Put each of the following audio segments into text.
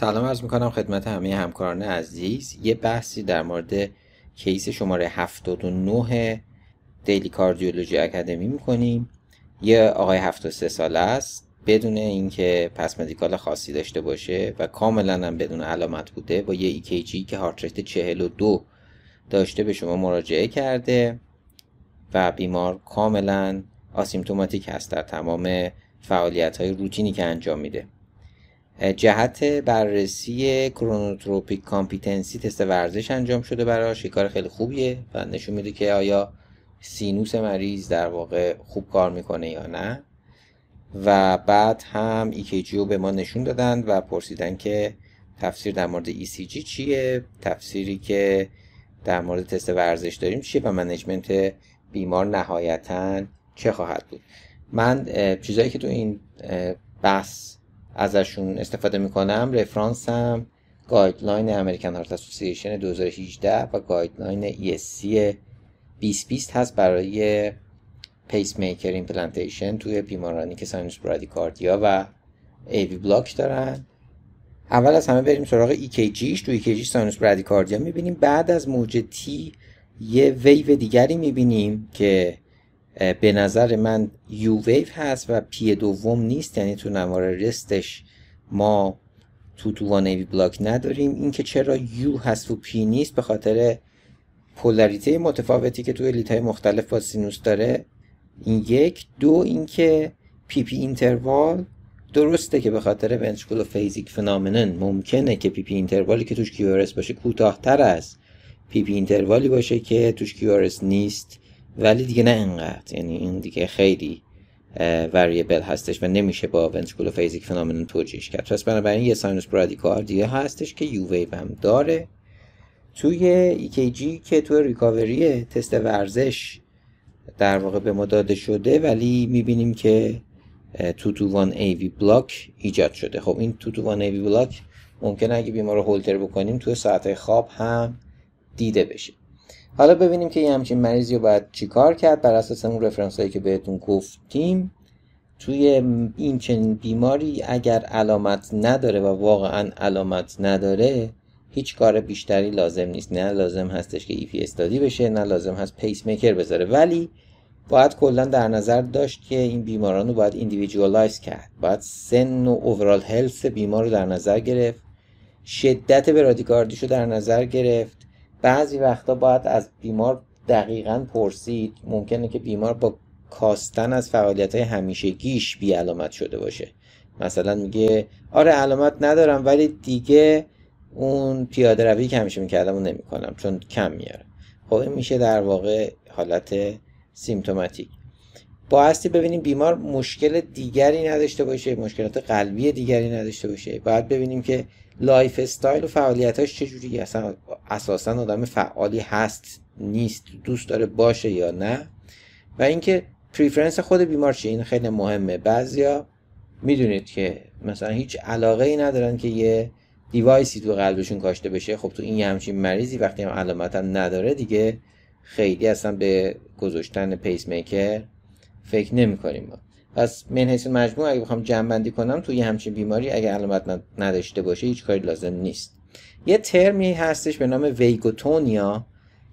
سلام عرض می‌کنم خدمت همه همکاران عزیز. یه بحثی در مورد case شماره 79 Daily Cardiology Academy می‌کنیم. یه آقای 73 ساله است. بدون اینکه past medical خاصی داشته باشه و کاملا هم بدون علامت بوده با یه EKG که heart rate 42 داشته به شما مراجعه کرده و بیمار کاملا asymptomatic هست در تمام فعالیت های روتینی که انجام میده. جهت بررسی chronotropic competency تست ورزش انجام شده براش کار خیلی خوبیه و نشون میده که آیا سینوس مریض در واقع خوب کار می‌کنه یا نه. و بعد هم EKG رو به ما نشون دادن و پرسیدن که تفسیر در مورد ECG چیه تفسیری که در مورد تست ورزش داریم چیه و management بیمار نهایتا چه خواهد بود. من چیزایی که تو این بحث ازشون استفاده می‌کنم رفرانس هم guideline American Heart Association 2018 و guideline ESC 2020 هست برای pacemaker implantation توی بیمارانی که sinus bradycardia و AV block دارن. اول از همه بریم سراغ EKGش توی EKG sinus bradycardia می‌بینیم. بعد از موج T یه ویو دیگری می‌بینیم که به نظر من یو ویو هست و P دوم نیست یعنی تو نوار rest ش ما two to one block نداریم. اینکه چرا U هست و P نیست به خاطر پولاریته متفاوتی که توی lead های مختلف با سینوس داره. این یک. دو اینکه PP interval درسته که به خاطر ventriculophasic phenomenon ممکنه که PP interval ی که توش QRS باشه کوتاهتر از PP interval ی باشه که توش QRS نیست. ولی دیگه نه انقدر. یعنی این دیگه خیلی variable هستش و نمیشه با ventriculophasic phenomenon توجیهش کرد. پس بنابراین یه sinus bradycardia هستش که یو ویو هم داره. توی EKG که توی recovery تست ورزش در واقع به ما داده شده ولی می‌بینیم که two to one AV block ایجاد شده. خب این two to one AV block ممکنه اگه بیمار رو هولتر بکنیم توی ساعت خواب هم دیده بشه. حالا ببینیم که یه همچین مریضی رو باید چیکار کرد. بر اساس اون reference هایی که بهتون گفتیم توی این چنین بیماری اگر علامت نداره و واقعا علامت نداره هیچ کار بیشتری لازم نیست. نه لازم هستش که EP study بشه نه لازم هست پیس میکر بذاره. ولی باید کلا در نظر داشت که این بیماران رو باید individualize کرد. باید سن و اوورال هلس بیمار رو در نظر گرفت. شدت برادیکاردیشو در نظر گرفت. بعضی وقتا باید از بیمار دقیقا پرسید. ممکنه که بیمار با کاستن از فعالیت های همیشگیش بی علامت شده باشه. مثلا میگه آره علامت ندارم ولی دیگه اون پیاده روی که همیشه می‌کردم اون نمی‌کنم چون کم میاره خب میشه در واقع حالت سیمتوماتیک. بایستی ببینیم بیمار مشکل دیگری نداشته باشه مشکلات قلبی دیگری نداشته باشه. باید ببینیم که lifestyle و فعالیتاش چجوری اصلا اساسا آدم فعالی هست نیست دوست داره باشه یا نه. و اینکه preference خود بیمار چیه؟ این خیلی مهمه. بعضیا می‌دونید که مثلا هیچ علاقه ای ندارن که یه device ی تو قلبشون کاشته بشه. خب تو این همچین مریضی وقتی هم علامت هم نداره دیگه خیلی اصلا به گذاشتن پیس میکر فکر نمی کنیم ما. پس من حیث مجموع اگه بخوام جمع بندی کنم توی همچین بیماری اگه علامت نداشته باشه هیچ کاری لازم نیست. یه ترمی هستش به نام vagotonia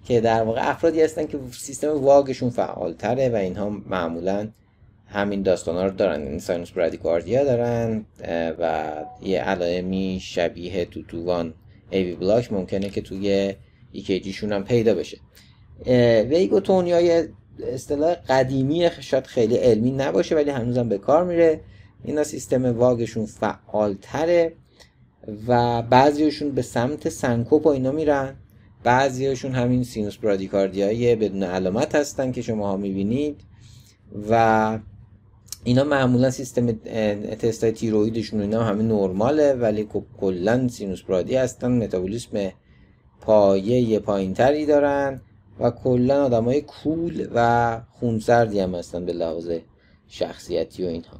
که در واقع افرادی هستن که سیستم vagشون فعالتره و اینها معمولا همین داستان ها رو دارن. این sinus bradycardia دارن و یه علائمی شبیه two to one AV block. ممکنه که توی ECG شون هم پیدا بشه. vagotonia یه اصطلاح قدیمی شاید خیلی علمی نباشه ولی هنوزم به کار میره. اینا سیستم واگشون فعالتره و بعضیشون به سمت سنکوپ و اینا میرن. بعضیشون همین sinus bradycardia یی بدون علامت هستن که شما ها می‌بینید و اینا معمولا سیستم تست های تیرویدشون اینا همه نرماله ولی خب کلا sinus brady هستن متابولیسم پایه پایین تری دارن. و کلا آدمای cool و خونسردی هم هستن به لحاظ شخصیتی و اینها.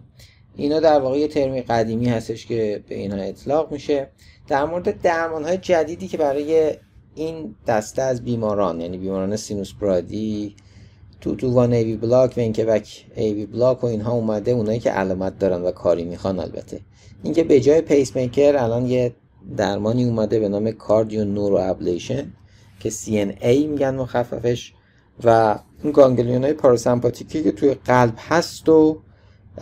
اینا در واقع یه ترمی قدیمی هستش که به اینها اطلاق میشه. در مورد درمان های جدیدی که برای این دسته از بیماران یعنی بیماران sinus brady two to one AV block و اینکه بک AV block و اینها اومده اونایی که علامت دارن و کاری می‌خوان البته. اینکه به جای پیس میکر الان یه درمانی اومده به نام cardioneuroablation که CNA میگن مخففش و این ganglion های پاراسمپاتیکی که توی قلب هست و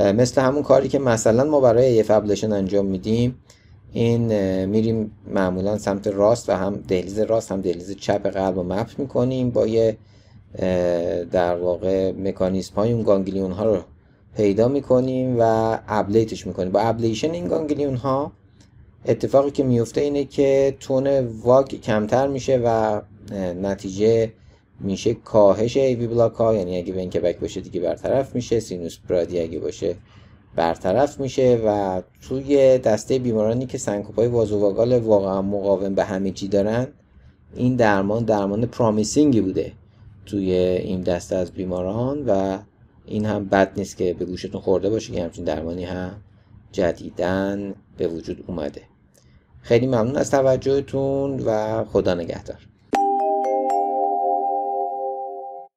مثل همون کاری که مثلا ما برای ablation انجام میدیم این میریم معمولا سمت راست و هم دهلیز راست هم دهلیز چپ قلب رو map می‌کنیم با یه در واقع مکانیزم های اون ganglion ها رو پیدا می‌کنیم و ablate ش می‌کنیم. با ablation این ganglion ها اتفاقی که میفته اینه که تون واگ کمتر میشه و نتیجه میشه کاهش ایوی بلاک ها. یعنی اگه این بک باشه دیگه برطرف میشه. سینوس برادی اگه باشه برطرف میشه و توی دسته بیمارانی که سنکوپای وازوواگال واقعا مقاوم به همه چی دارن این درمان درمان پرامیسینگی بوده توی این دسته از بیماران و این هم بد نیست که به گوشتون خورده باشه که همچین درمانی هم جدیدن به وجود اومده. خیلی ممنون از توجهتون و خدا نگهدار.